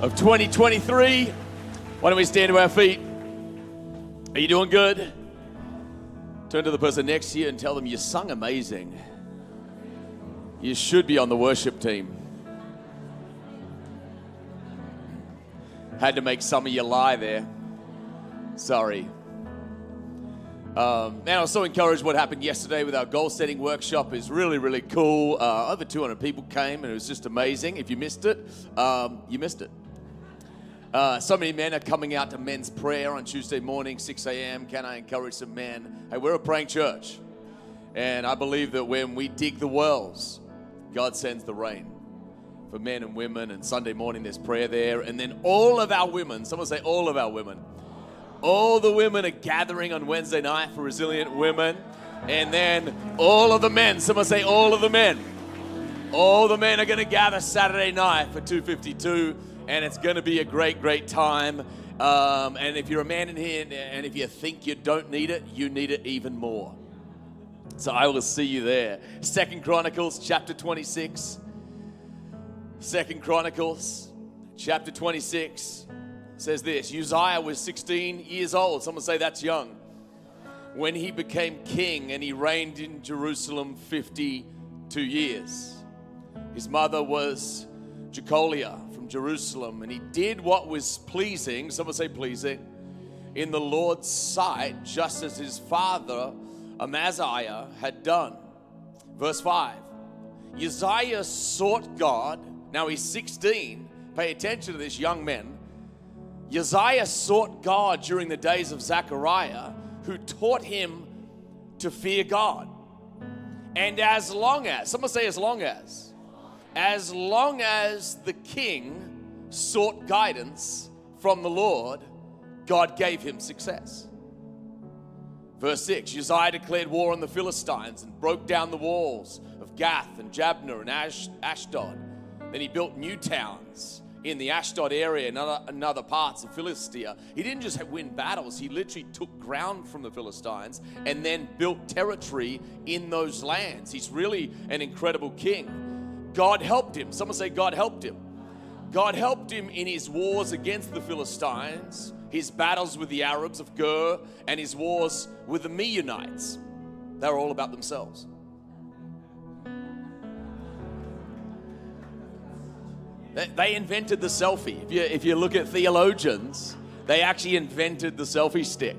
of 2023? Why don't we stand to our feet? Are you doing good? Turn to the person next to you and tell them you sung amazing. You should be on the worship team. Had to make some of you lie there. Sorry. Um, man, I was so encouraged what happened yesterday with our goal setting workshop. is really, really cool. Uh, over 200 people came and it was just amazing. If you missed it, um, you missed it. Uh, so many men are coming out to men's prayer on Tuesday morning, 6 a.m. Can I encourage some men? Hey, we're a praying church. And I believe that when we dig the wells, God sends the rain for men and women. And Sunday morning, there's prayer there. And then all of our women, someone say, all of our women. All the women are gathering on Wednesday night for Resilient Women. And then all of the men, someone say, all of the men. All the men are going to gather Saturday night for 252. And it's going to be a great, great time. Um, and if you're a man in here and if you think you don't need it, you need it even more. So I will see you there. Second Chronicles chapter 26. Second Chronicles chapter 26 says this Uzziah was 16 years old. Someone say that's young. When he became king and he reigned in Jerusalem 52 years. His mother was Jecoliah from Jerusalem, and he did what was pleasing, someone say pleasing, in the Lord's sight, just as his father Amaziah had done. Verse 5 Uzziah sought God now he's 16. Pay attention to this, young men. Uzziah sought God during the days of Zechariah, who taught him to fear God. And as long as, someone say, as long as, as long as the king sought guidance from the Lord, God gave him success. Verse 6 Uzziah declared war on the Philistines and broke down the walls of Gath and Jabneh and Ash- Ashdod. Then he built new towns in the Ashdod area and other, and other parts of Philistia. He didn't just win battles, he literally took ground from the Philistines and then built territory in those lands. He's really an incredible king. God helped him. Someone say, God helped him. God helped him in his wars against the Philistines, his battles with the Arabs of Gur, and his wars with the Meunites. They were all about themselves. They invented the selfie. If you, if you look at theologians, they actually invented the selfie stick.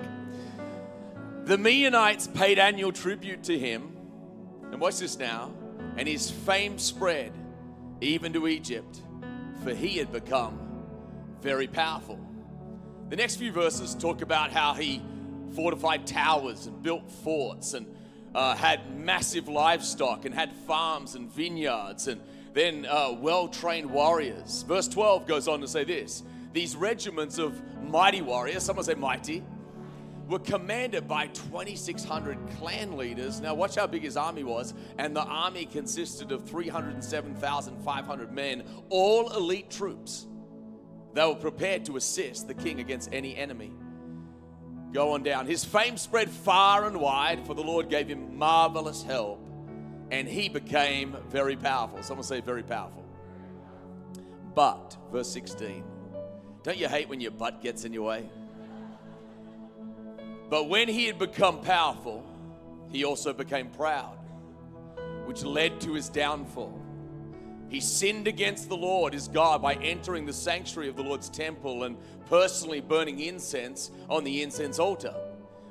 The Meunites paid annual tribute to him. And watch this now. And his fame spread even to Egypt, for he had become very powerful. The next few verses talk about how he fortified towers and built forts and uh, had massive livestock and had farms and vineyards and then uh, well trained warriors. Verse 12 goes on to say this These regiments of mighty warriors, someone say mighty, were commanded by 2,600 clan leaders. Now, watch how big his army was. And the army consisted of 307,500 men, all elite troops. They were prepared to assist the king against any enemy. Go on down. His fame spread far and wide, for the Lord gave him marvelous help and he became very powerful. Someone say, very powerful. But, verse 16, don't you hate when your butt gets in your way? But when he had become powerful, he also became proud, which led to his downfall. He sinned against the Lord, his God, by entering the sanctuary of the Lord's temple and personally burning incense on the incense altar.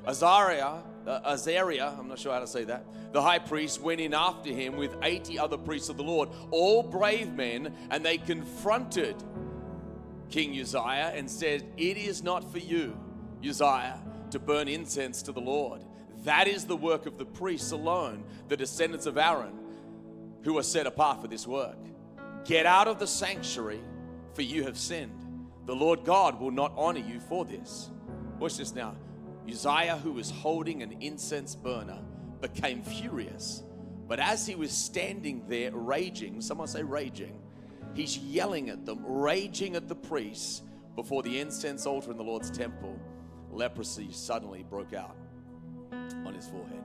Azariah, uh, Azariah, I'm not sure how to say that, the high priest went in after him with 80 other priests of the Lord, all brave men, and they confronted King Uzziah and said, It is not for you, Uzziah, to burn incense to the Lord. That is the work of the priests alone, the descendants of Aaron, who are set apart for this work. Get out of the sanctuary, for you have sinned. the Lord God will not honor you for this. Watch this now. Uzziah, who was holding an incense burner, became furious. But as he was standing there raging, someone say raging, he's yelling at them, raging at the priests before the incense altar in the Lord's temple. Leprosy suddenly broke out on his forehead.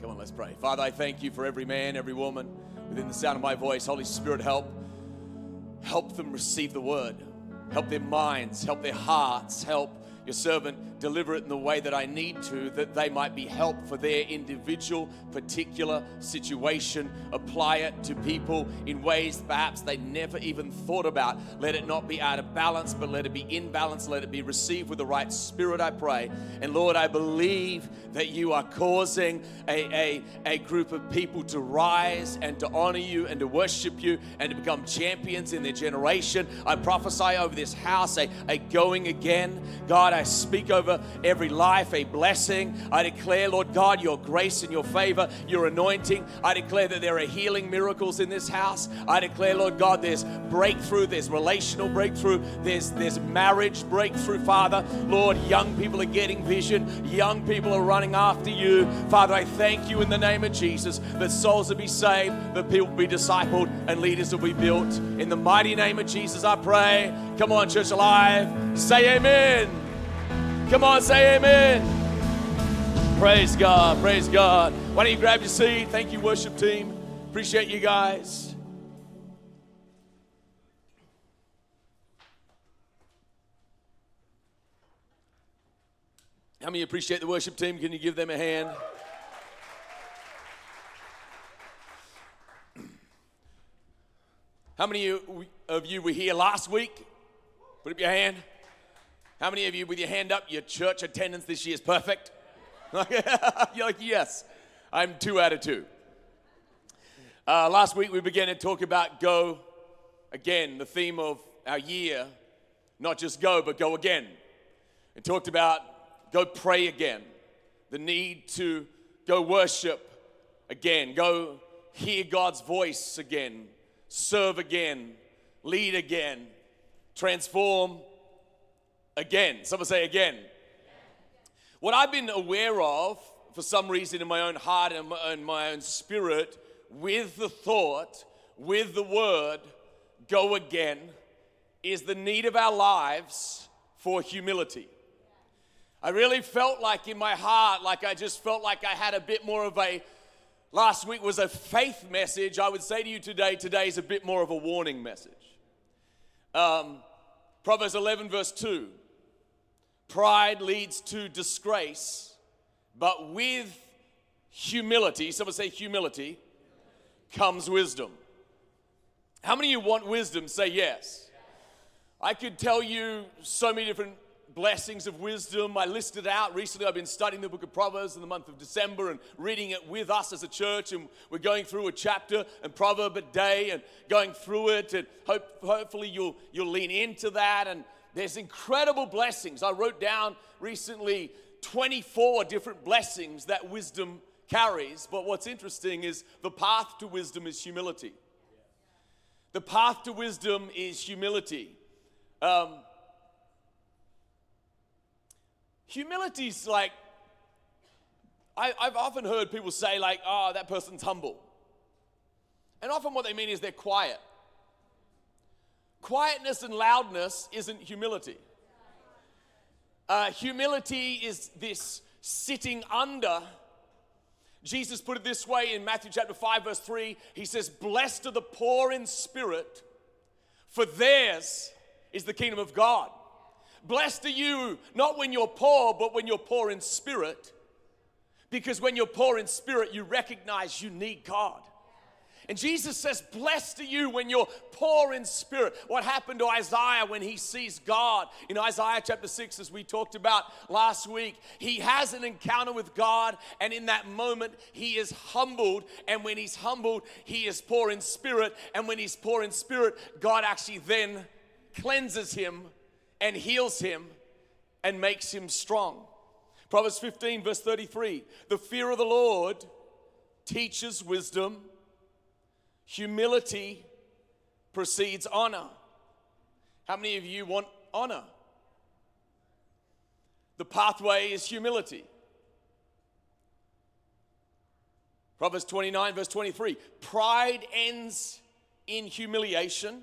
Come on, let's pray. Father, I thank you for every man, every woman within the sound of my voice. Holy Spirit, help. Help them receive the word. Help their minds, help their hearts, help your servant deliver it in the way that I need to, that they might be help for their individual, particular situation. Apply it to people in ways perhaps they never even thought about. Let it not be out of balance, but let it be in balance. Let it be received with the right spirit, I pray. And Lord, I believe that you are causing a, a, a group of people to rise and to honor you and to worship you and to become champions in their generation. I prophesy over this house a, a going again. God, I speak over every life a blessing. I declare, Lord God, your grace and your favor, your anointing. I declare that there are healing miracles in this house. I declare, Lord God, there's breakthrough, there's relational breakthrough, there's, there's marriage breakthrough, Father. Lord, young people are getting vision, young people are running after you. Father, I thank you in the name of Jesus that souls will be saved, that people will be discipled, and leaders will be built. In the mighty name of Jesus, I pray. Come on, Church Alive, say amen. Come on, say amen. Praise God, praise God. Why don't you grab your seat? Thank you, worship team. Appreciate you guys. How many appreciate the worship team? Can you give them a hand? How many of you were here last week? Put up your hand. How many of you, with your hand up, your church attendance this year is perfect? You're like, yes. I'm two out of two. Uh, last week we began to talk about go again, the theme of our year, not just go, but go again. And talked about go pray again, the need to go worship again, go hear God's voice again, serve again, lead again, transform again. Someone say again. What I've been aware of, for some reason, in my own heart and my, my own spirit, with the thought, with the word, go again, is the need of our lives for humility. I really felt like in my heart, like I just felt like I had a bit more of a, last week was a faith message. I would say to you today, today is a bit more of a warning message. Um, Proverbs 11, verse 2 Pride leads to disgrace, but with humility, someone say humility, comes wisdom. How many of you want wisdom? Say yes. I could tell you so many different blessings of wisdom. I listed out recently. I've been studying the book of Proverbs in the month of December and reading it with us as a church. And we're going through a chapter and proverb a day and going through it. And hope, hopefully you'll, you'll lean into that and there's incredible blessings. I wrote down recently 24 different blessings that wisdom carries. But what's interesting is the path to wisdom is humility. The path to wisdom is humility. Um, humility is like, I, I've often heard people say, like, oh, that person's humble. And often what they mean is they're quiet. Quietness and loudness isn't humility. Uh, humility is this sitting under. Jesus put it this way in Matthew chapter 5, verse 3. He says, Blessed are the poor in spirit, for theirs is the kingdom of God. Blessed are you, not when you're poor, but when you're poor in spirit. Because when you're poor in spirit, you recognize you need God. And Jesus says, Blessed are you when you're poor in spirit. What happened to Isaiah when he sees God? In Isaiah chapter 6, as we talked about last week, he has an encounter with God, and in that moment, he is humbled. And when he's humbled, he is poor in spirit. And when he's poor in spirit, God actually then cleanses him and heals him and makes him strong. Proverbs 15, verse 33 The fear of the Lord teaches wisdom Humility precedes honor. How many of you want honor. The pathway is humility. Proverbs 29, verse 23 Pride ends in humiliation,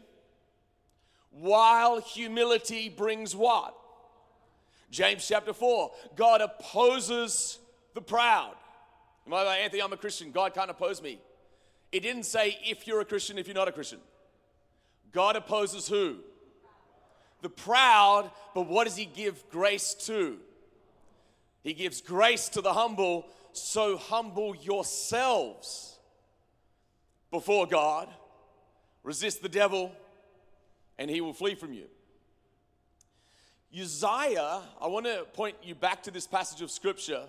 while humility brings what? James chapter 4 God opposes the proud. My Anthony, I'm a Christian. God can't oppose me. It didn't say if you're a Christian, if you're not a Christian. God opposes who? The proud, but what does He give grace to? He gives grace to the humble, so humble yourselves before God. Resist the devil, and he will flee from you. Uzziah, I want to point you back to this passage of scripture.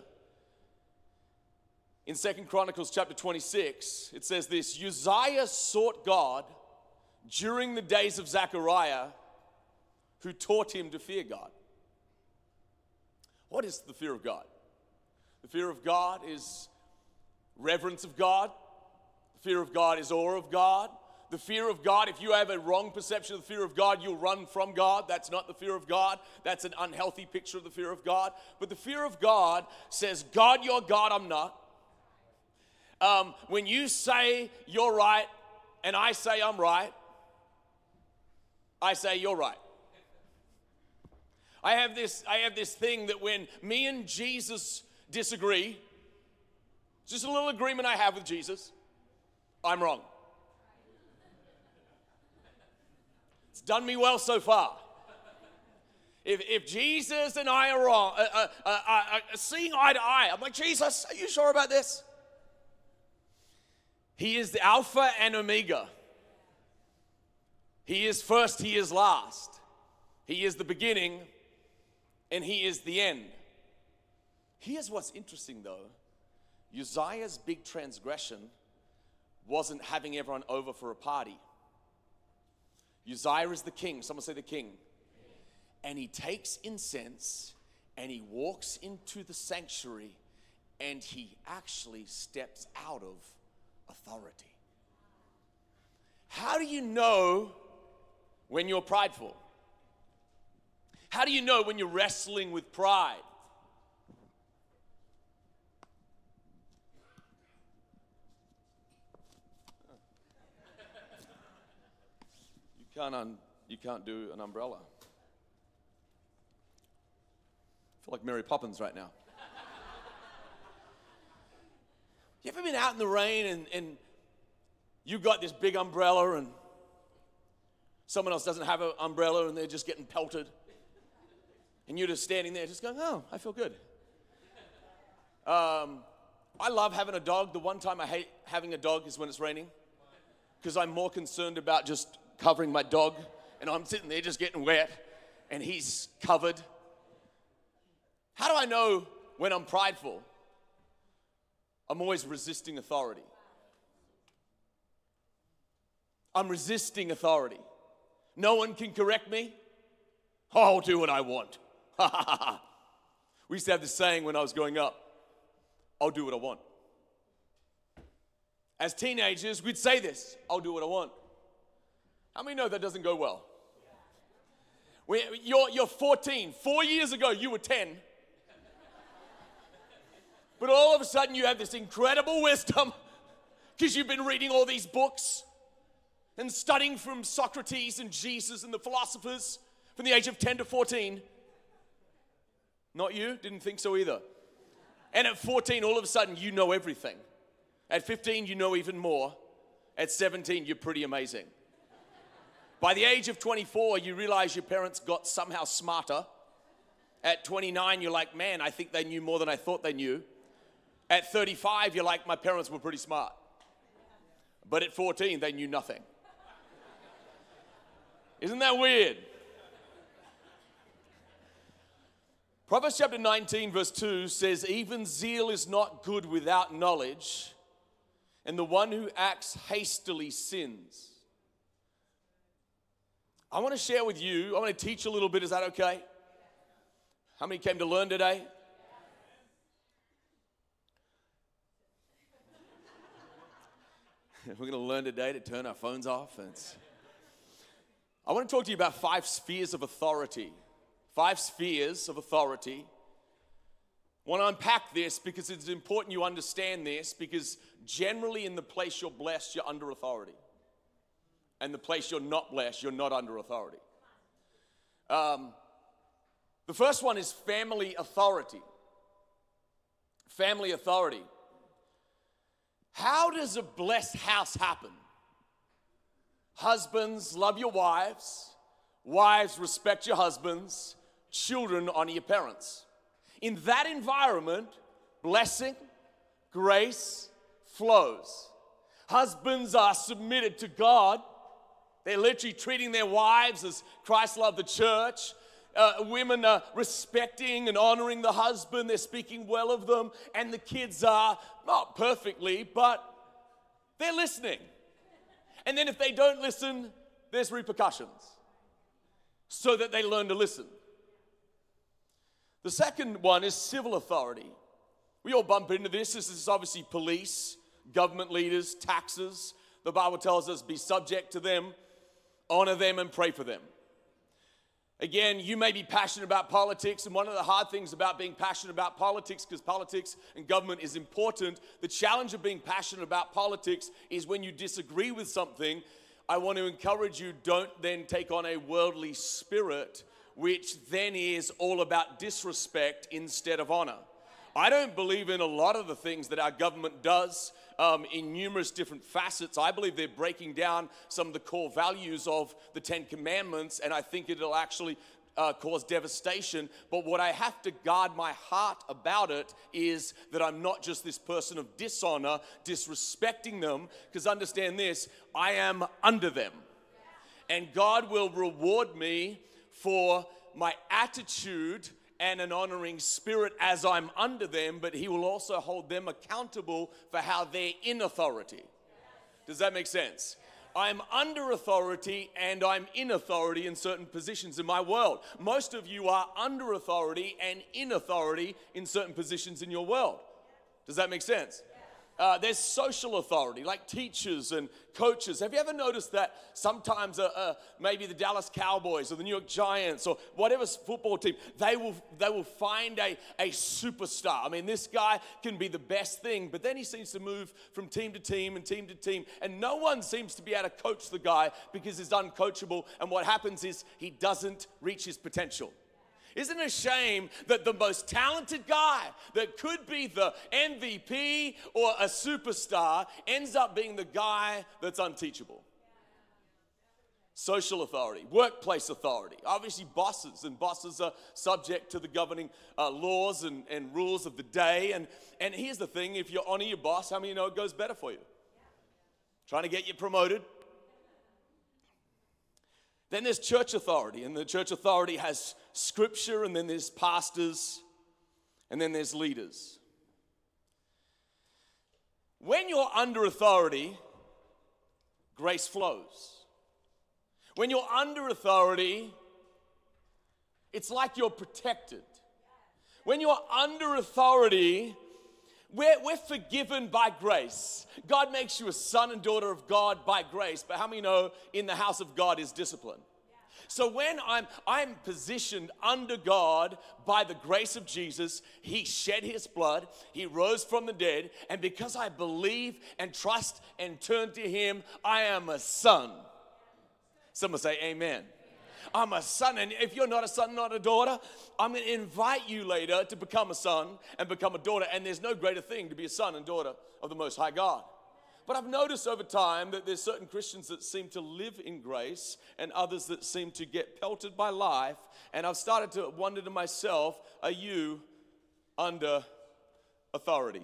In Second Chronicles chapter 26, it says this Uzziah sought God during the days of Zechariah, who taught him to fear God. What is the fear of God? The fear of God is reverence of God. The fear of God is awe of God. The fear of God, if you have a wrong perception of the fear of God, you'll run from God. That's not the fear of God. That's an unhealthy picture of the fear of God. But the fear of God says, God, you're God, I'm not. Um, when you say you're right and I say I'm right, I say you're right. I have this, I have this thing that when me and Jesus disagree, just a little agreement I have with Jesus, I'm wrong. It's done me well so far. If, if Jesus and I are wrong, uh, uh, uh, uh, uh seeing eye to eye, I'm like, Jesus, are you sure about this? He is the Alpha and Omega. He is first, He is last. He is the beginning, and He is the end. Here's what's interesting though Uzziah's big transgression wasn't having everyone over for a party. Uzziah is the king. Someone say the king. And he takes incense and he walks into the sanctuary and he actually steps out of authority. How do you know when you're prideful? How do you know when you're wrestling with pride? You can't, un, you can't do an umbrella. I feel like Mary Poppins right now. You ever been out in the rain and, and you got this big umbrella and someone else doesn't have an umbrella and they're just getting pelted? And you're just standing there just going, oh, I feel good. Um, I love having a dog. The one time I hate having a dog is when it's raining because I'm more concerned about just covering my dog, and I'm sitting there just getting wet, and he's covered. How do I know when I'm prideful? I'm always resisting authority. I'm resisting authority. No one can correct me. I'll do what I want. we used to have this saying when I was growing up I'll do what I want. As teenagers, we'd say this I'll do what I want. How many know that doesn't go well? You're, you're 14. Four years ago, you were 10. But all of a sudden, you have this incredible wisdom because you've been reading all these books and studying from Socrates and Jesus and the philosophers from the age of 10 to 14. Not you? Didn't think so either. And at 14, all of a sudden, you know everything. At 15, you know even more. At 17, you're pretty amazing. By the age of 24, you realize your parents got somehow smarter. At 29, you're like, man, I think they knew more than I thought they knew. At 35, you're like, my parents were pretty smart. But at 14, they knew nothing. Isn't that weird? Proverbs chapter 19, verse 2 says, Even zeal is not good without knowledge, and the one who acts hastily sins. I want to share with you, I want to teach a little bit. Is that okay? How many came to learn today? We're going to learn today to turn our phones off. It's, I want to talk to you about five spheres of authority. Five spheres of authority. I want to unpack this because it's important you understand this because generally in the place you're blessed, you're under authority. And the place you're not blessed, you're not under authority. Um, the first one is family authority. Family authority. How does a blessed house happen? Husbands, love your wives. Wives, respect your husbands. Children, honor your parents. In that environment, blessing, grace flows. Husbands are submitted to God. They're literally treating their wives as Christ loved the church. Uh, women are respecting and honoring the husband. They're speaking well of them. And the kids are, not perfectly, but they're listening. And then if they don't listen, there's repercussions so that they learn to listen. The second one is civil authority. We all bump into this. This is obviously police, government leaders, taxes. The Bible tells us be subject to them, honor them, and pray for them. Again, you may be passionate about politics, and one of the hard things about being passionate about politics, because politics and government is important, the challenge of being passionate about politics is when you disagree with something. I want to encourage you don't then take on a worldly spirit, which then is all about disrespect instead of honor. I don't believe in a lot of the things that our government does um, in numerous different facets. I believe they're breaking down some of the core values of the Ten Commandments, and I think it'll actually uh, cause devastation. But what I have to guard my heart about it is that I'm not just this person of dishonor, disrespecting them, because understand this I am under them. And God will reward me for my attitude and an honoring spirit as I'm under them, but He will also hold them accountable for how they're in authority. Does that make sense? I'm under authority and I'm in authority in certain positions in my world. Most of you are under authority and in authority in certain positions in your world. Does that make sense? Uh, there's social authority, like teachers and coaches. Have you ever noticed that sometimes uh, uh, maybe the Dallas Cowboys or the New York Giants or whatever football team, they will, they will find a, a superstar. I mean, this guy can be the best thing, but then he seems to move from team to team and team to team, and no one seems to be able to coach the guy because he's uncoachable. And what happens is he doesn't reach his potential. Isn't it a shame that the most talented guy that could be the MVP or a superstar ends up being the guy that's unteachable? Social authority, workplace authority. Obviously, bosses, and bosses are subject to the governing uh, laws and, and rules of the day. And, and here's the thing if you honor your boss, how many you know it goes better for you? Trying to get you promoted, then there's church authority, and the church authority has scripture, and then there's pastors, and then there's leaders. When you're under authority, grace flows. When you're under authority, it's like you're protected. When you're under authority, we're, we're forgiven by grace. God makes you a son and daughter of God by grace, but how many know in the house of God is discipline? So when I'm I'm positioned under God by the grace of Jesus, he shed his blood, he rose from the dead, and because I believe and trust and turn to him, I am a son. Someone say amen. I'm a son. And if you're not a son, not a daughter, I'm going to invite you later to become a son and become a daughter. And there's no greater thing to be a son and daughter of the Most High God. But I've noticed over time that there's certain Christians that seem to live in grace and others that seem to get pelted by life. And I've started to wonder to myself, are you under authority?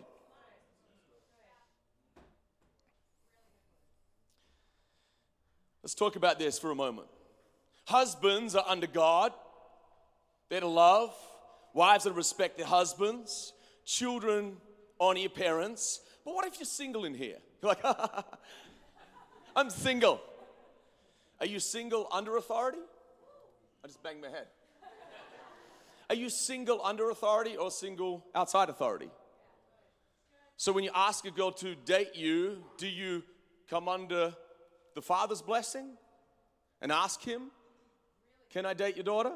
Let's talk about this for a moment. Husbands are under God, they're to love. Wives are to respect their husbands. Children honor your parents. But what if you're single in here? You're like, I'm single. Are you single under authority? I just banged my head. Are you single under authority or single outside authority? So when you ask a girl to date you, do you come under the father's blessing and ask him, Can I date your daughter?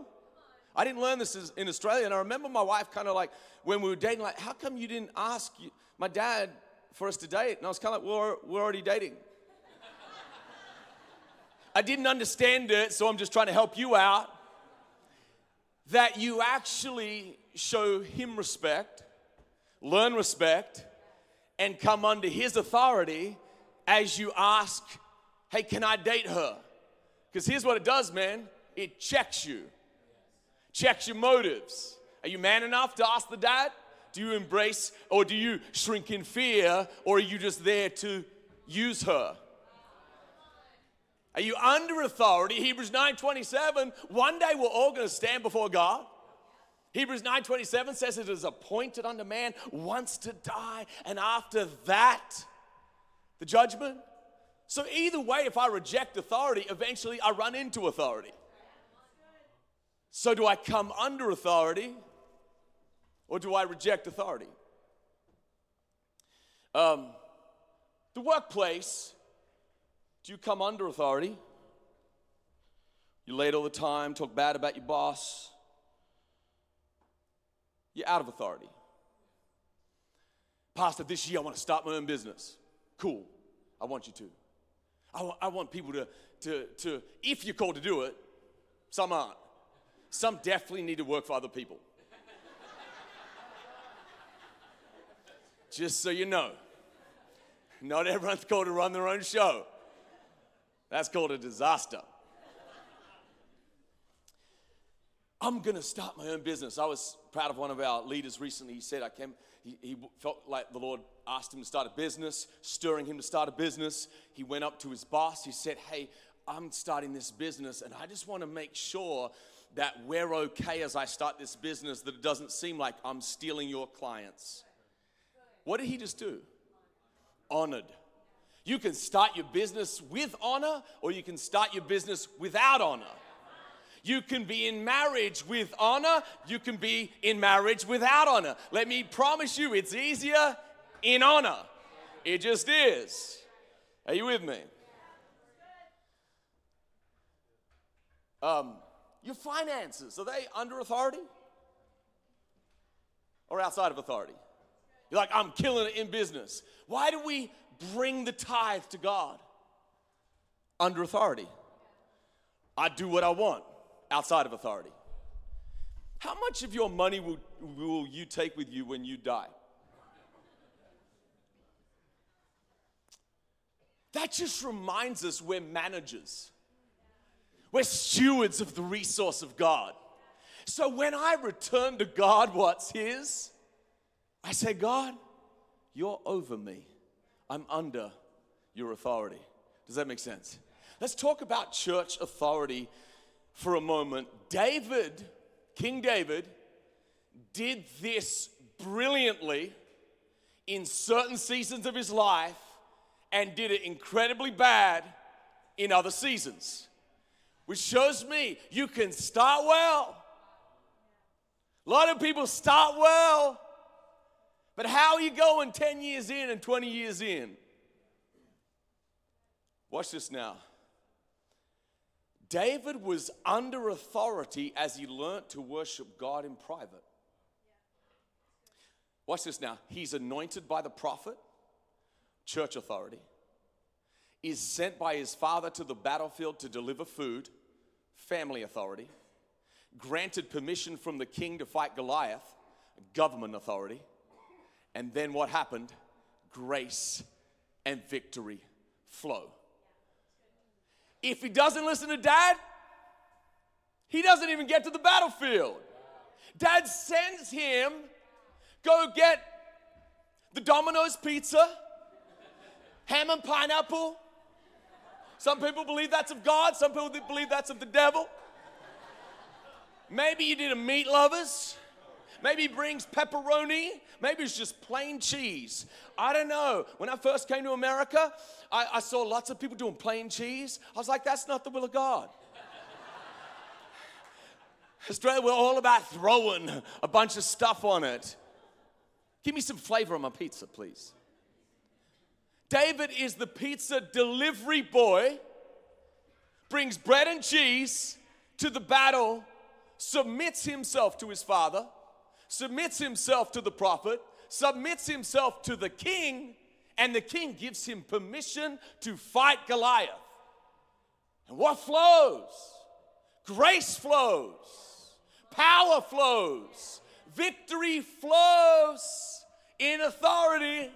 I didn't learn this in Australia, and I remember my wife kind of like, when we were dating, like, How come you didn't ask my dad for us to date? And I was kind of like, We're, we're already dating. I didn't understand it, so I'm just trying to help you out. That you actually show him respect, learn respect, and come under his authority as you ask, Hey, can I date her? Because here's what it does, man it checks you, checks your motives. Are you man enough to ask the dad? Do you embrace or do you shrink in fear or are you just there to use her? Are you under authority? Hebrews 9:27, one day we're all going to stand before God. Hebrews 9:27 says it is appointed unto man once to die and after that the judgment. So either way if I reject authority, eventually I run into authority. So do I come under authority or do I reject authority? Um, the workplace do you come under authority? You're late all the time, talk bad about your boss. You're out of authority. Pastor, this year I want to start my own business. Cool. I want you to. I want, I want people to, to, to, if you're called to do it, some aren't. Some definitely need to work for other people. Just so you know, not everyone's called to run their own show. That's called a disaster. I'm gonna start my own business. I was proud of one of our leaders recently. He said, I came, he, he, felt like the Lord asked him to start a business, stirring him to start a business. He went up to his boss. He said, Hey, I'm starting this business, and I just wanna make sure that we're okay as I start this business, that it doesn't seem like I'm stealing your clients. What did he just do? Honored. You can start your business with honor, or you can start your business without honor. You can be in marriage with honor, you can be in marriage without honor. Let me promise you, it's easier in honor. It just is. Are you with me? Um, your finances, are they under authority or outside of authority? You're like, I'm killing it in business. Why do we bring the tithe to God under authority. I do what I want outside of authority. How much of your money will, will you take with you when you die? That just reminds us we're managers. We're stewards of the resource of God. So when I return to God what's His, I say, God, you're over me. I'm under your authority. Does that make sense? Let's talk about church authority for a moment. David, King David, did this brilliantly in certain seasons of his life and did it incredibly bad in other seasons. Which shows me you can start well. A lot of people start well but how are you going 10 years in and 20 years in? Watch this now. David was under authority as he learnt to worship God in private. Watch this now. He's anointed by the prophet, church authority, is sent by his father to the battlefield to deliver food, family authority, granted permission from the king to fight Goliath, government authority and then what happened? Grace and victory flow. If he doesn't listen to dad, he doesn't even get to the battlefield. Dad sends him, go get the Domino's pizza, ham and pineapple. Some people believe that's of God, some people believe that's of the devil. Maybe you did a meat lovers. Maybe he brings pepperoni. Maybe it's just plain cheese. I don't know. When I first came to America, I, I saw lots of people doing plain cheese. I was like, that's not the will of God. Australia, we're all about throwing a bunch of stuff on it. Give me some flavor on my pizza, please. David is the pizza delivery boy, brings bread and cheese to the battle, submits himself to his father, submits himself to the prophet, submits himself to the king, and the king gives him permission to fight Goliath. And what flows? Grace flows, power flows, victory flows in authority.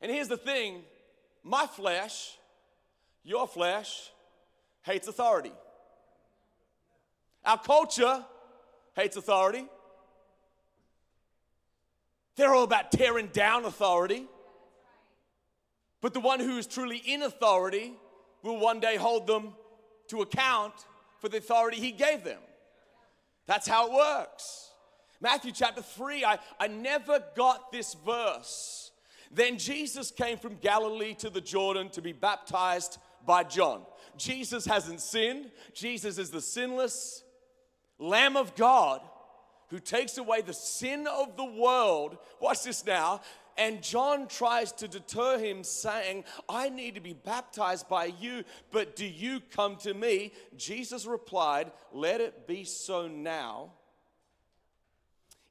And here's the thing my flesh, your flesh, hates authority. Our culture hates authority. They're all about tearing down authority. But the one who is truly in authority will one day hold them to account for the authority he gave them. That's how it works. Matthew chapter 3, I, I never got this verse. Then Jesus came from Galilee to the Jordan to be baptized by John. Jesus hasn't sinned, Jesus is the sinless Lamb of God who takes away the sin of the world. Watch this now. And John tries to deter him, saying, I need to be baptized by you, but do you come to me? Jesus replied, Let it be so now.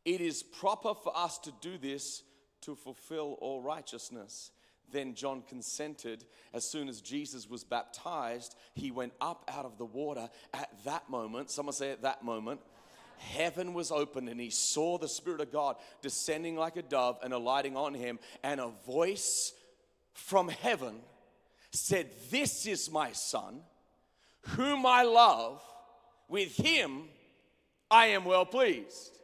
It is proper for us to do this to fulfill all righteousness. Then John consented. As soon as Jesus was baptized, he went up out of the water. At that moment, someone say, at that moment, heaven was opened and he saw the Spirit of God descending like a dove and alighting on him. And a voice from heaven said, This is my Son, whom I love. With him I am well pleased.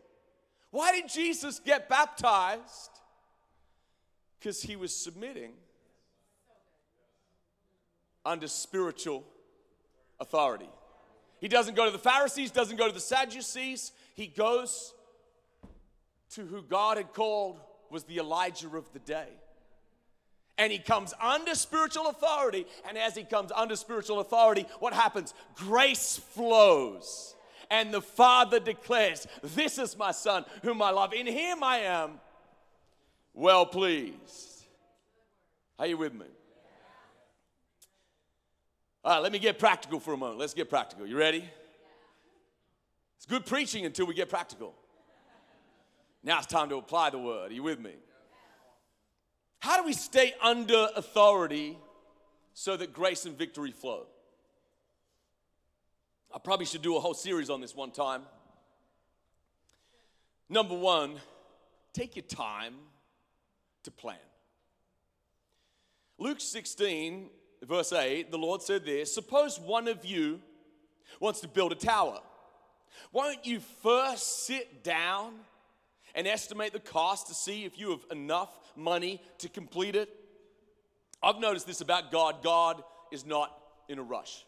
Why did Jesus get baptized? Because he was submitting under spiritual authority. He doesn't go to the Pharisees, doesn't go to the Sadducees. He goes to who God had called was the Elijah of the day. And he comes under spiritual authority. And as he comes under spiritual authority, what happens? Grace flows. And the Father declares, This is my Son, whom I love. In him I am well pleased. Are you with me? All right, let me get practical for a moment. Let's get practical. You ready? It's good preaching until we get practical. Now it's time to apply the word. Are you with me? How do we stay under authority so that grace and victory flow? I probably should do a whole series on this one time. Number one, take your time to plan. Luke 16 verse 8, the Lord said this Suppose one of you wants to build a tower. Won't you first sit down and estimate the cost to see if you have enough money to complete it? I've noticed this about God God is not in a rush.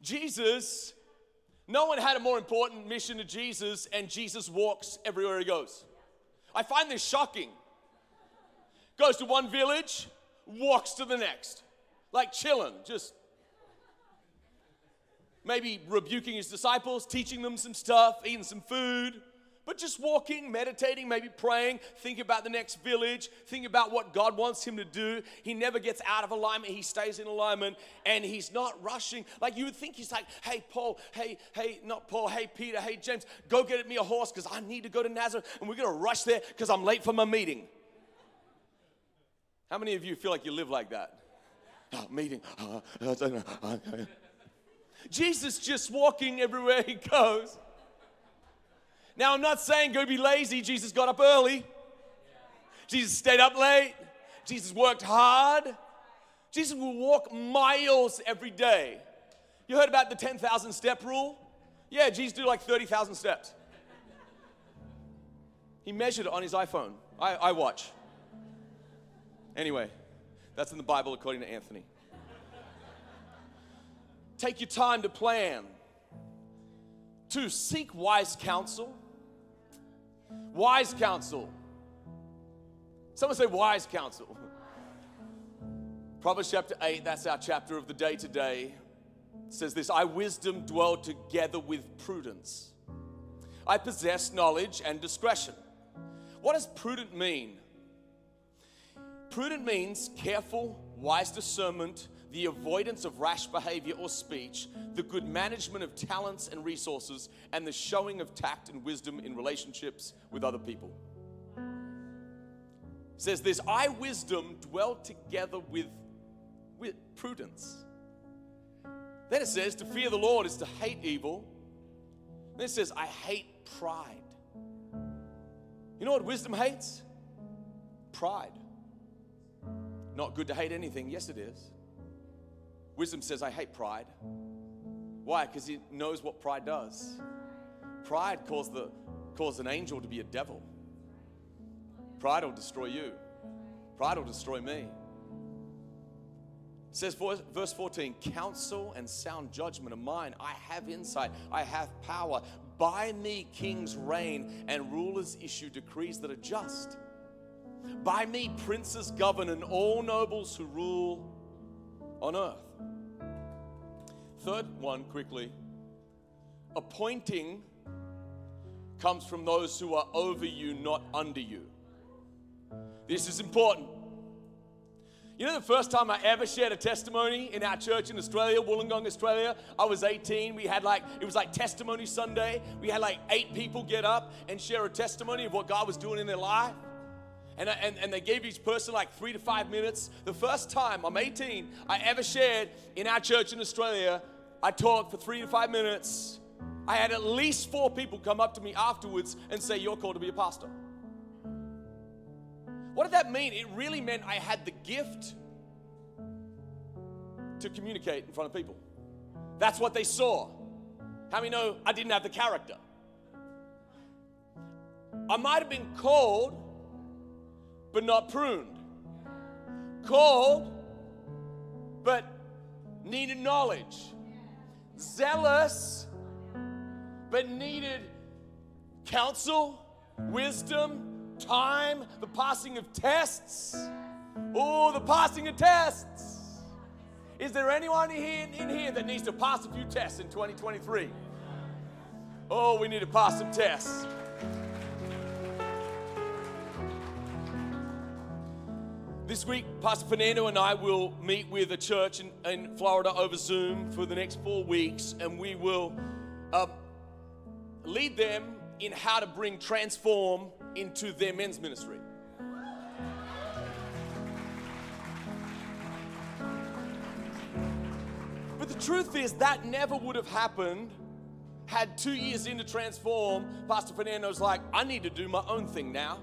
Jesus, no one had a more important mission to Jesus, and Jesus walks everywhere he goes. I find this shocking. Goes to one village, walks to the next, like chilling, just maybe rebuking his disciples, teaching them some stuff, eating some food, but just walking, meditating, maybe praying, thinking about the next village, thinking about what God wants him to do. He never gets out of alignment, he stays in alignment, and he's not rushing. Like you would think he's like, hey, Paul, hey, hey, not Paul, hey, Peter, hey, James, go get me a horse because I need to go to Nazareth, and we're gonna rush there because I'm late for my meeting. How many of you feel like you live like that? Oh, meeting. Uh, uh, uh, Jesus just walking everywhere he goes. Now, I'm not saying go be lazy. Jesus got up early. Jesus stayed up late. Jesus worked hard. Jesus will walk miles every day. You heard about the 10,000 step rule? Yeah, Jesus did like 30,000 steps. He measured it on his iPhone. I, I watch. Anyway, that's in the Bible according to Anthony. Take your time to plan. To seek wise counsel. Wise counsel. Someone say wise counsel. Proverbs chapter 8, that's our chapter of the day today, says this I, wisdom, dwell together with prudence. I possess knowledge and discretion. What does prudent mean? Prudent means careful, wise discernment the avoidance of rash behavior or speech, the good management of talents and resources, and the showing of tact and wisdom in relationships with other people. It says this I wisdom dwell together with, with prudence. Then it says to fear the Lord is to hate evil. Then it says, I hate pride. You know what wisdom hates? Pride. Not good to hate anything. Yes, it is. Wisdom says, I hate pride. Why? Because he knows what pride does. Pride caused, the, caused an angel to be a devil. Pride will destroy you, pride will destroy me. It says, verse 14, counsel and sound judgment are mine. I have insight, I have power. By me, kings reign and rulers issue decrees that are just. By me, princes govern and all nobles who rule on earth. Third one, quickly appointing comes from those who are over you, not under you. This is important. You know, the first time I ever shared a testimony in our church in Australia, Wollongong, Australia, I was 18. We had like, it was like Testimony Sunday. We had like eight people get up and share a testimony of what God was doing in their life. And, and, and they gave each person like three to five minutes. The first time, I'm 18, I ever shared in our church in Australia, I talked for three to five minutes. I had at least four people come up to me afterwards and say, You're called to be a pastor. What did that mean? It really meant I had the gift to communicate in front of people. That's what they saw. How many know I didn't have the character? I might have been called, but not pruned. Called, but needed knowledge. Zealous, but needed counsel, wisdom, time, the passing of tests. Oh, the passing of tests. Is there anyone in here that needs to pass a few tests in 2023? Oh, we need to pass some tests. This week, Pastor Fernando and I will meet with a church in, in Florida over Zoom for the next four weeks, and we will uh, lead them in how to bring transform into their men's ministry. But the truth is, that never would have happened had two years into Transform, Pastor Fernando's like, I need to do my own thing now.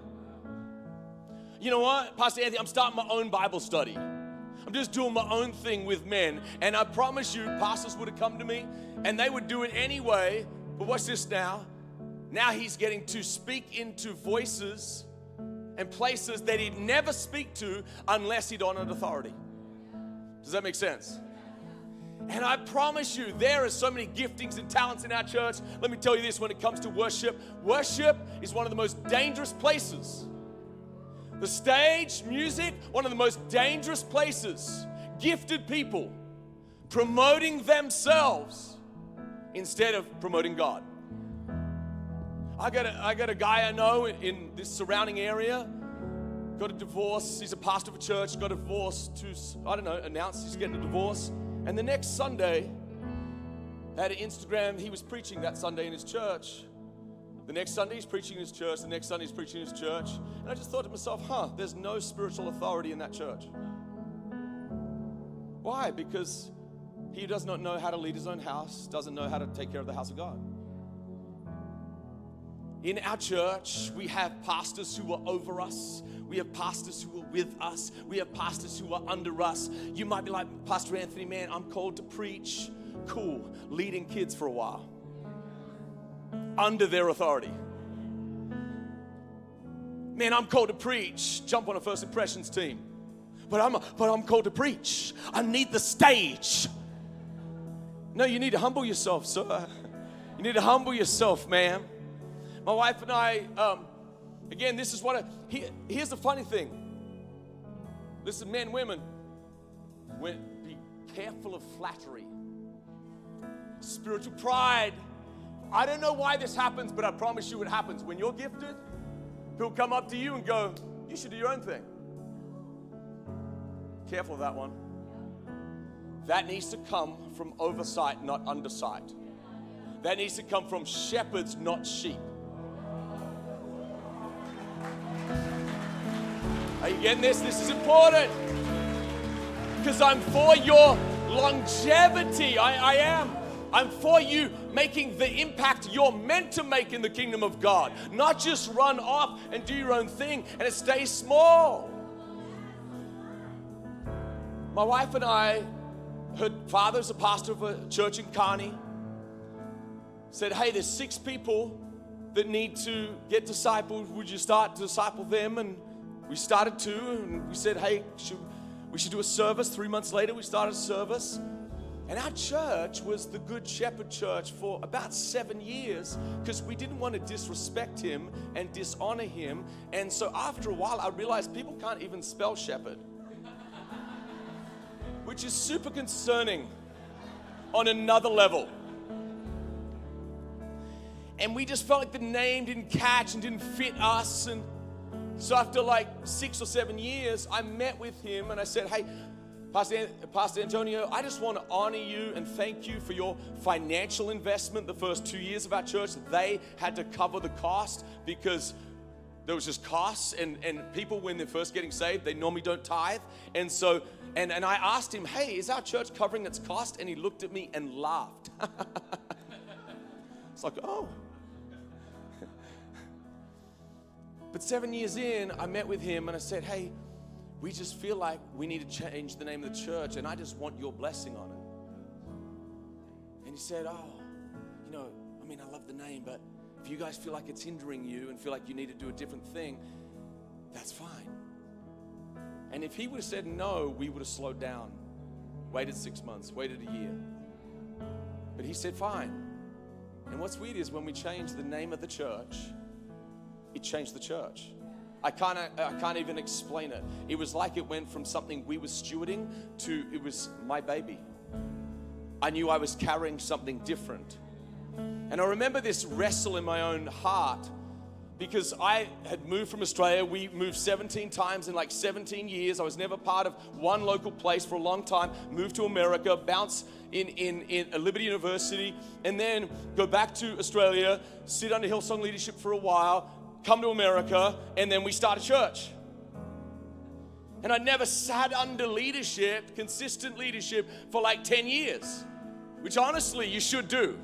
You know what, Pastor Anthony, I'm starting my own Bible study. I'm just doing my own thing with men. And I promise you, pastors would have come to me and they would do it anyway. But watch this now. Now he's getting to speak into voices and places that he'd never speak to unless he'd honored authority. Does that make sense? And I promise you, there are so many giftings and talents in our church. Let me tell you this when it comes to worship, worship is one of the most dangerous places. The stage, music, one of the most dangerous places. Gifted people promoting themselves instead of promoting God. I got a, I got a guy I know in, in this surrounding area, got a divorce. He's a pastor of a church, got a divorce to, I don't know, announced he's getting a divorce. And the next Sunday, had an Instagram, he was preaching that Sunday in his church. The next Sunday he's preaching in his church, the next Sunday he's preaching in his church. And I just thought to myself, huh, there's no spiritual authority in that church. Why? Because he does not know how to lead his own house, doesn't know how to take care of the house of God. In our church, we have pastors who are over us. We have pastors who are with us. We have pastors who are under us. You might be like, Pastor Anthony, man, I'm called to preach. Cool. Leading kids for a while. Under their authority. Man, I'm called to preach. Jump on a first impressions team. But I'm, but I'm called to preach. I need the stage. No, you need to humble yourself, sir. You need to humble yourself, ma'am. My wife and I, um, again, this is what I, he, here's the funny thing. Listen, men, women, be careful of flattery, spiritual pride. I don't know why this happens, but I promise you it happens. When you're gifted, people come up to you and go, You should do your own thing. Careful of that one. that needs to come from oversight, not undersight. That needs to come from shepherds, not sheep. Are you getting this? This is important. Because I'm for your longevity. I, I am. I'm for you making the impact you're meant to make in the kingdom of God, not just run off and do your own thing and it stays small. My wife and I, her father's a pastor of a church in Kearney, said, Hey, there's six people that need to get disciples. Would you start to disciple them? And we started to, and we said, Hey, should, we should do a service. Three months later, we started a service. And our church was the Good Shepherd Church for about seven years because we didn't want to disrespect him and dishonor him. And so after a while, I realized people can't even spell shepherd, which is super concerning on another level. And we just felt like the name didn't catch and didn't fit us. And so after like six or seven years, I met with him and I said, Hey, Pastor, Pastor Antonio, I just want to honor you and thank you for your financial investment the first two years of our church. They had to cover the cost because there was just costs and, and people when they're first getting saved, they normally don't tithe. And so, and, and I asked him, hey, is our church covering its cost? And he looked at me and laughed. it's like, oh. but seven years in, I met with him and I said, hey, we just feel like we need to change the name of the church, and I just want your blessing on it. And he said, Oh, you know, I mean, I love the name, but if you guys feel like it's hindering you and feel like you need to do a different thing, that's fine. And if he would have said no, we would have slowed down, waited six months, waited a year. But he said, Fine. And what's weird is when we changed the name of the church, it changed the church. I can't, I can't even explain it. It was like it went from something we were stewarding to it was my baby. I knew I was carrying something different. And I remember this wrestle in my own heart because I had moved from Australia. We moved 17 times in like 17 years. I was never part of one local place for a long time. Moved to America, bounce in, in, in Liberty University, and then go back to Australia, sit under Hillsong leadership for a while, come to America, and then we start a church. And I never sat under leadership, consistent leadership, for like 10 years, which honestly you should do.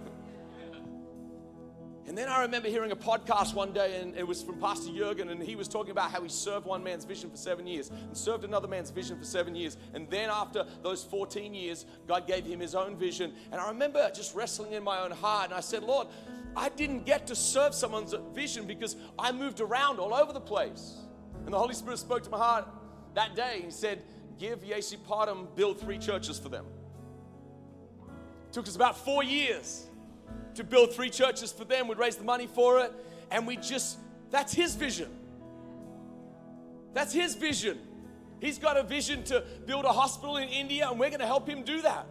And then I remember hearing a podcast one day, and it was from Pastor Jurgen, and he was talking about how he served one man's vision for seven years and served another man's vision for seven years. And then after those 14 years, God gave him his own vision. And I remember just wrestling in my own heart, and I said, Lord, I didn't get to serve someone's vision because I moved around all over the place. And the Holy Spirit spoke to my heart that day. He said, Give Potham, build three churches for them. It took us about four years to build three churches for them. We'd raise the money for it. And we just, that's his vision. That's his vision. He's got a vision to build a hospital in India, and we're going to help him do that.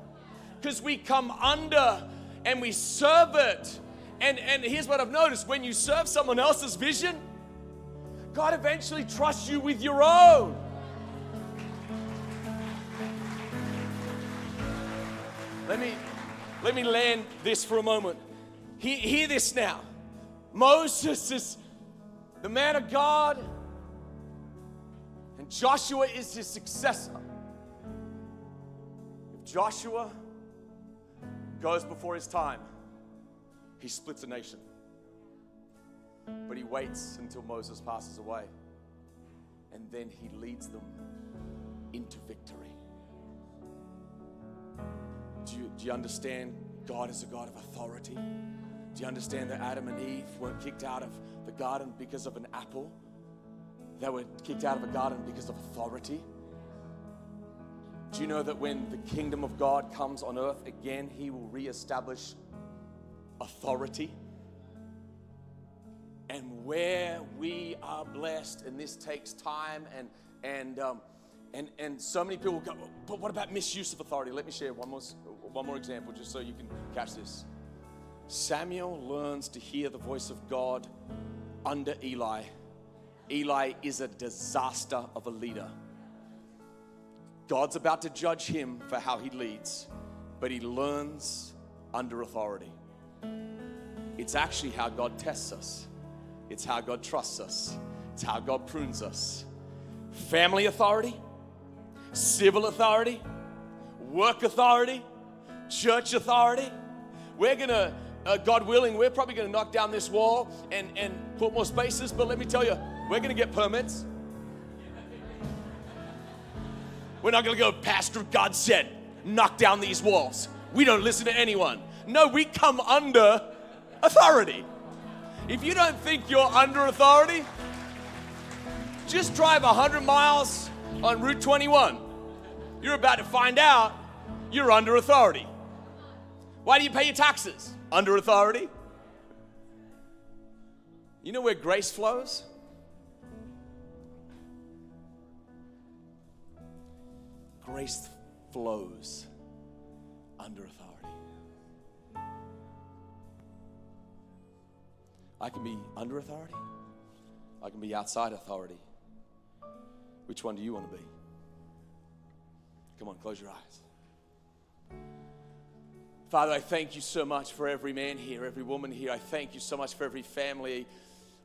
Because we come under and we serve it. And, and here's what I've noticed when you serve someone else's vision, God eventually trusts you with your own. Let me let me land this for a moment. Hear, hear this now. Moses is the man of God, and Joshua is his successor. If Joshua goes before his time, he splits a nation. But he waits until Moses passes away, and then he leads them into victory. Do you, do you understand God is a God of authority? Do you understand that Adam and Eve weren't kicked out of the garden because of an apple? They were kicked out of a garden because of authority. Do you know that when the kingdom of God comes on earth again, he will reestablish authority? And where we are blessed, and this takes time, and and um, and and so many people go, but what about misuse of authority? Let me share one more one more example, just so you can catch this. Samuel learns to hear the voice of God under Eli. Eli is a disaster of a leader. God's about to judge him for how he leads, but he learns under authority. It's actually how God tests us, it's how God trusts us, it's how God prunes us. Family authority, civil authority, work authority, church authority. We're gonna, uh, God willing, we're probably gonna knock down this wall and, and put more spaces, but let me tell you, we're gonna get permits. We're not gonna go, Pastor, God said, knock down these walls. We don't listen to anyone. No, we come under authority. If you don't think you're under authority, just drive 100 miles on Route 21. You're about to find out you're under authority. Why do you pay your taxes? Under authority. You know where grace flows? Grace flows under authority. I can be under authority, I can be outside authority. Which one do you want to be? Come on, close your eyes. Father, I thank you so much for every man here, every woman here. I thank you so much for every family.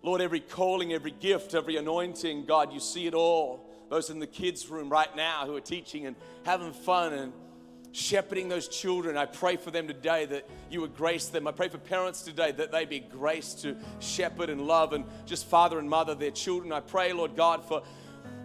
Lord, every calling, every gift, every anointing, God, you see it all. Those in the kids' room right now who are teaching and having fun and shepherding those children. I pray for them today that you would grace them. I pray for parents today that they be graced to shepherd and love and just father and mother their children. I pray, Lord God, for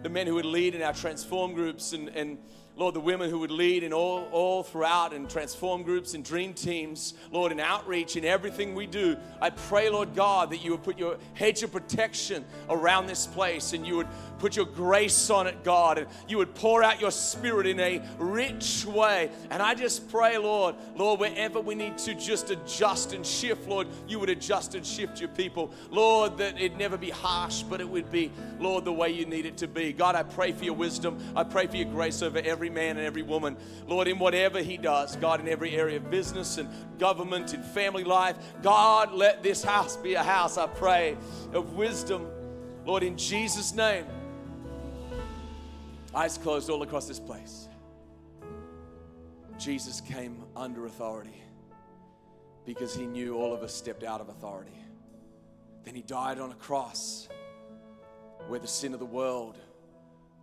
the men who would lead in our transform groups and, and Lord, the women who would lead in all, all throughout and transform groups and dream teams, Lord, in outreach in everything we do. I pray, Lord God, that you would put your hedge of protection around this place and you would put your grace on it, God, and you would pour out your spirit in a rich way. And I just pray, Lord, Lord, wherever we need to just adjust and shift, Lord, you would adjust and shift your people. Lord, that it never be harsh, but it would be, Lord, the way you need it to be. God, I pray for your wisdom. I pray for your grace over every man and every woman. Lord, in whatever he does, God, in every area of business and government and family life, God, let this house be a house, I pray, of wisdom. Lord, in Jesus' name. Eyes closed all across this place. Jesus came under authority because he knew all of us stepped out of authority. Then he died on a cross where the sin of the world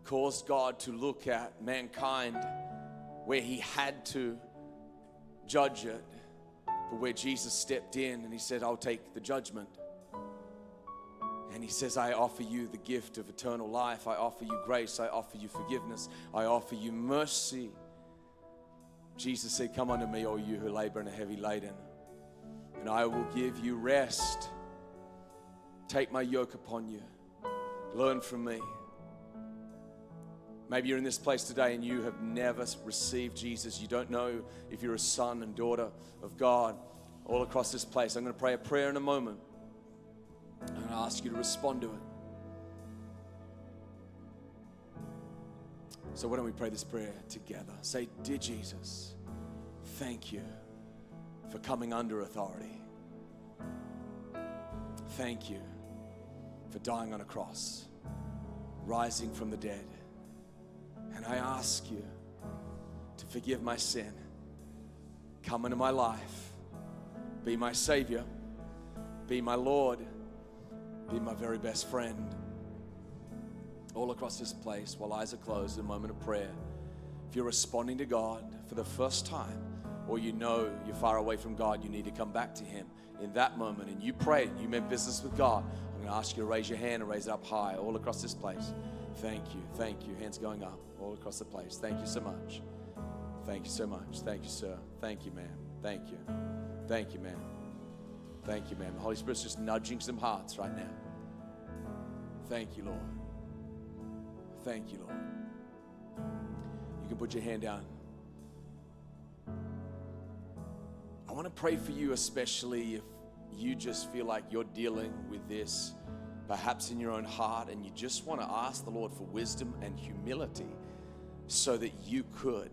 caused God to look at mankind where he had to judge it, but where Jesus stepped in and he said, I'll take the judgment. And he says, I offer you the gift of eternal life. I offer you grace. I offer you forgiveness. I offer you mercy. Jesus said, Come unto me, all you who labor and are heavy laden, and I will give you rest. Take my yoke upon you. Learn from me. Maybe you're in this place today and you have never received Jesus. You don't know if you're a son and daughter of God all across this place. I'm going to pray a prayer in a moment. And I ask you to respond to it. So, why don't we pray this prayer together? Say, Dear Jesus, thank you for coming under authority. Thank you for dying on a cross, rising from the dead. And I ask you to forgive my sin. Come into my life. Be my Savior. Be my Lord be my very best friend. All across this place, while eyes are closed, in a moment of prayer. If you're responding to God for the first time, or you know you're far away from God, you need to come back to Him in that moment, and you pray, you meant business with God. I'm going to ask you to raise your hand and raise it up high, all across this place. Thank you, thank you. Hands going up all across the place. Thank you so much. Thank you so much. Thank you, sir. Thank you, ma'am. Thank you. Thank you, ma'am. Thank you, ma'am. The Holy Spirit's just nudging some hearts right now. Thank you, Lord. Thank you, Lord. You can put your hand down. I want to pray for you, especially if you just feel like you're dealing with this, perhaps in your own heart, and you just want to ask the Lord for wisdom and humility so that you could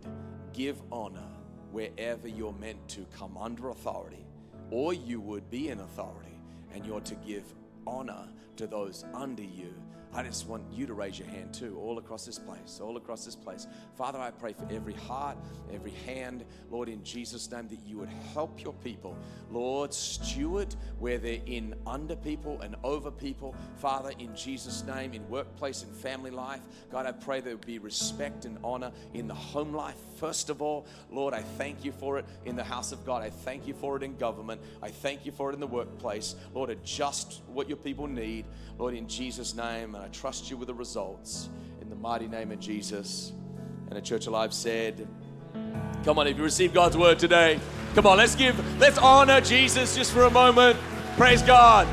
give honor wherever you're meant to come under authority, or you would be in authority and you're to give honor to those under you. I just want you to raise your hand too, all across this place, all across this place. Father, I pray for every heart, every hand, Lord, in Jesus' name, that you would help your people, Lord, steward where they're in under people and over people. Father, in Jesus' name, in workplace and family life, God, I pray there would be respect and honor in the home life. First of all, Lord, I thank you for it in the house of God. I thank you for it in government. I thank you for it in the workplace. Lord, adjust what your people need, Lord, in Jesus' name and I trust you with the results in the mighty name of Jesus. And the Church Alive said, Come on, if you receive God's word today, come on, let's give, let's honor Jesus just for a moment. Praise God.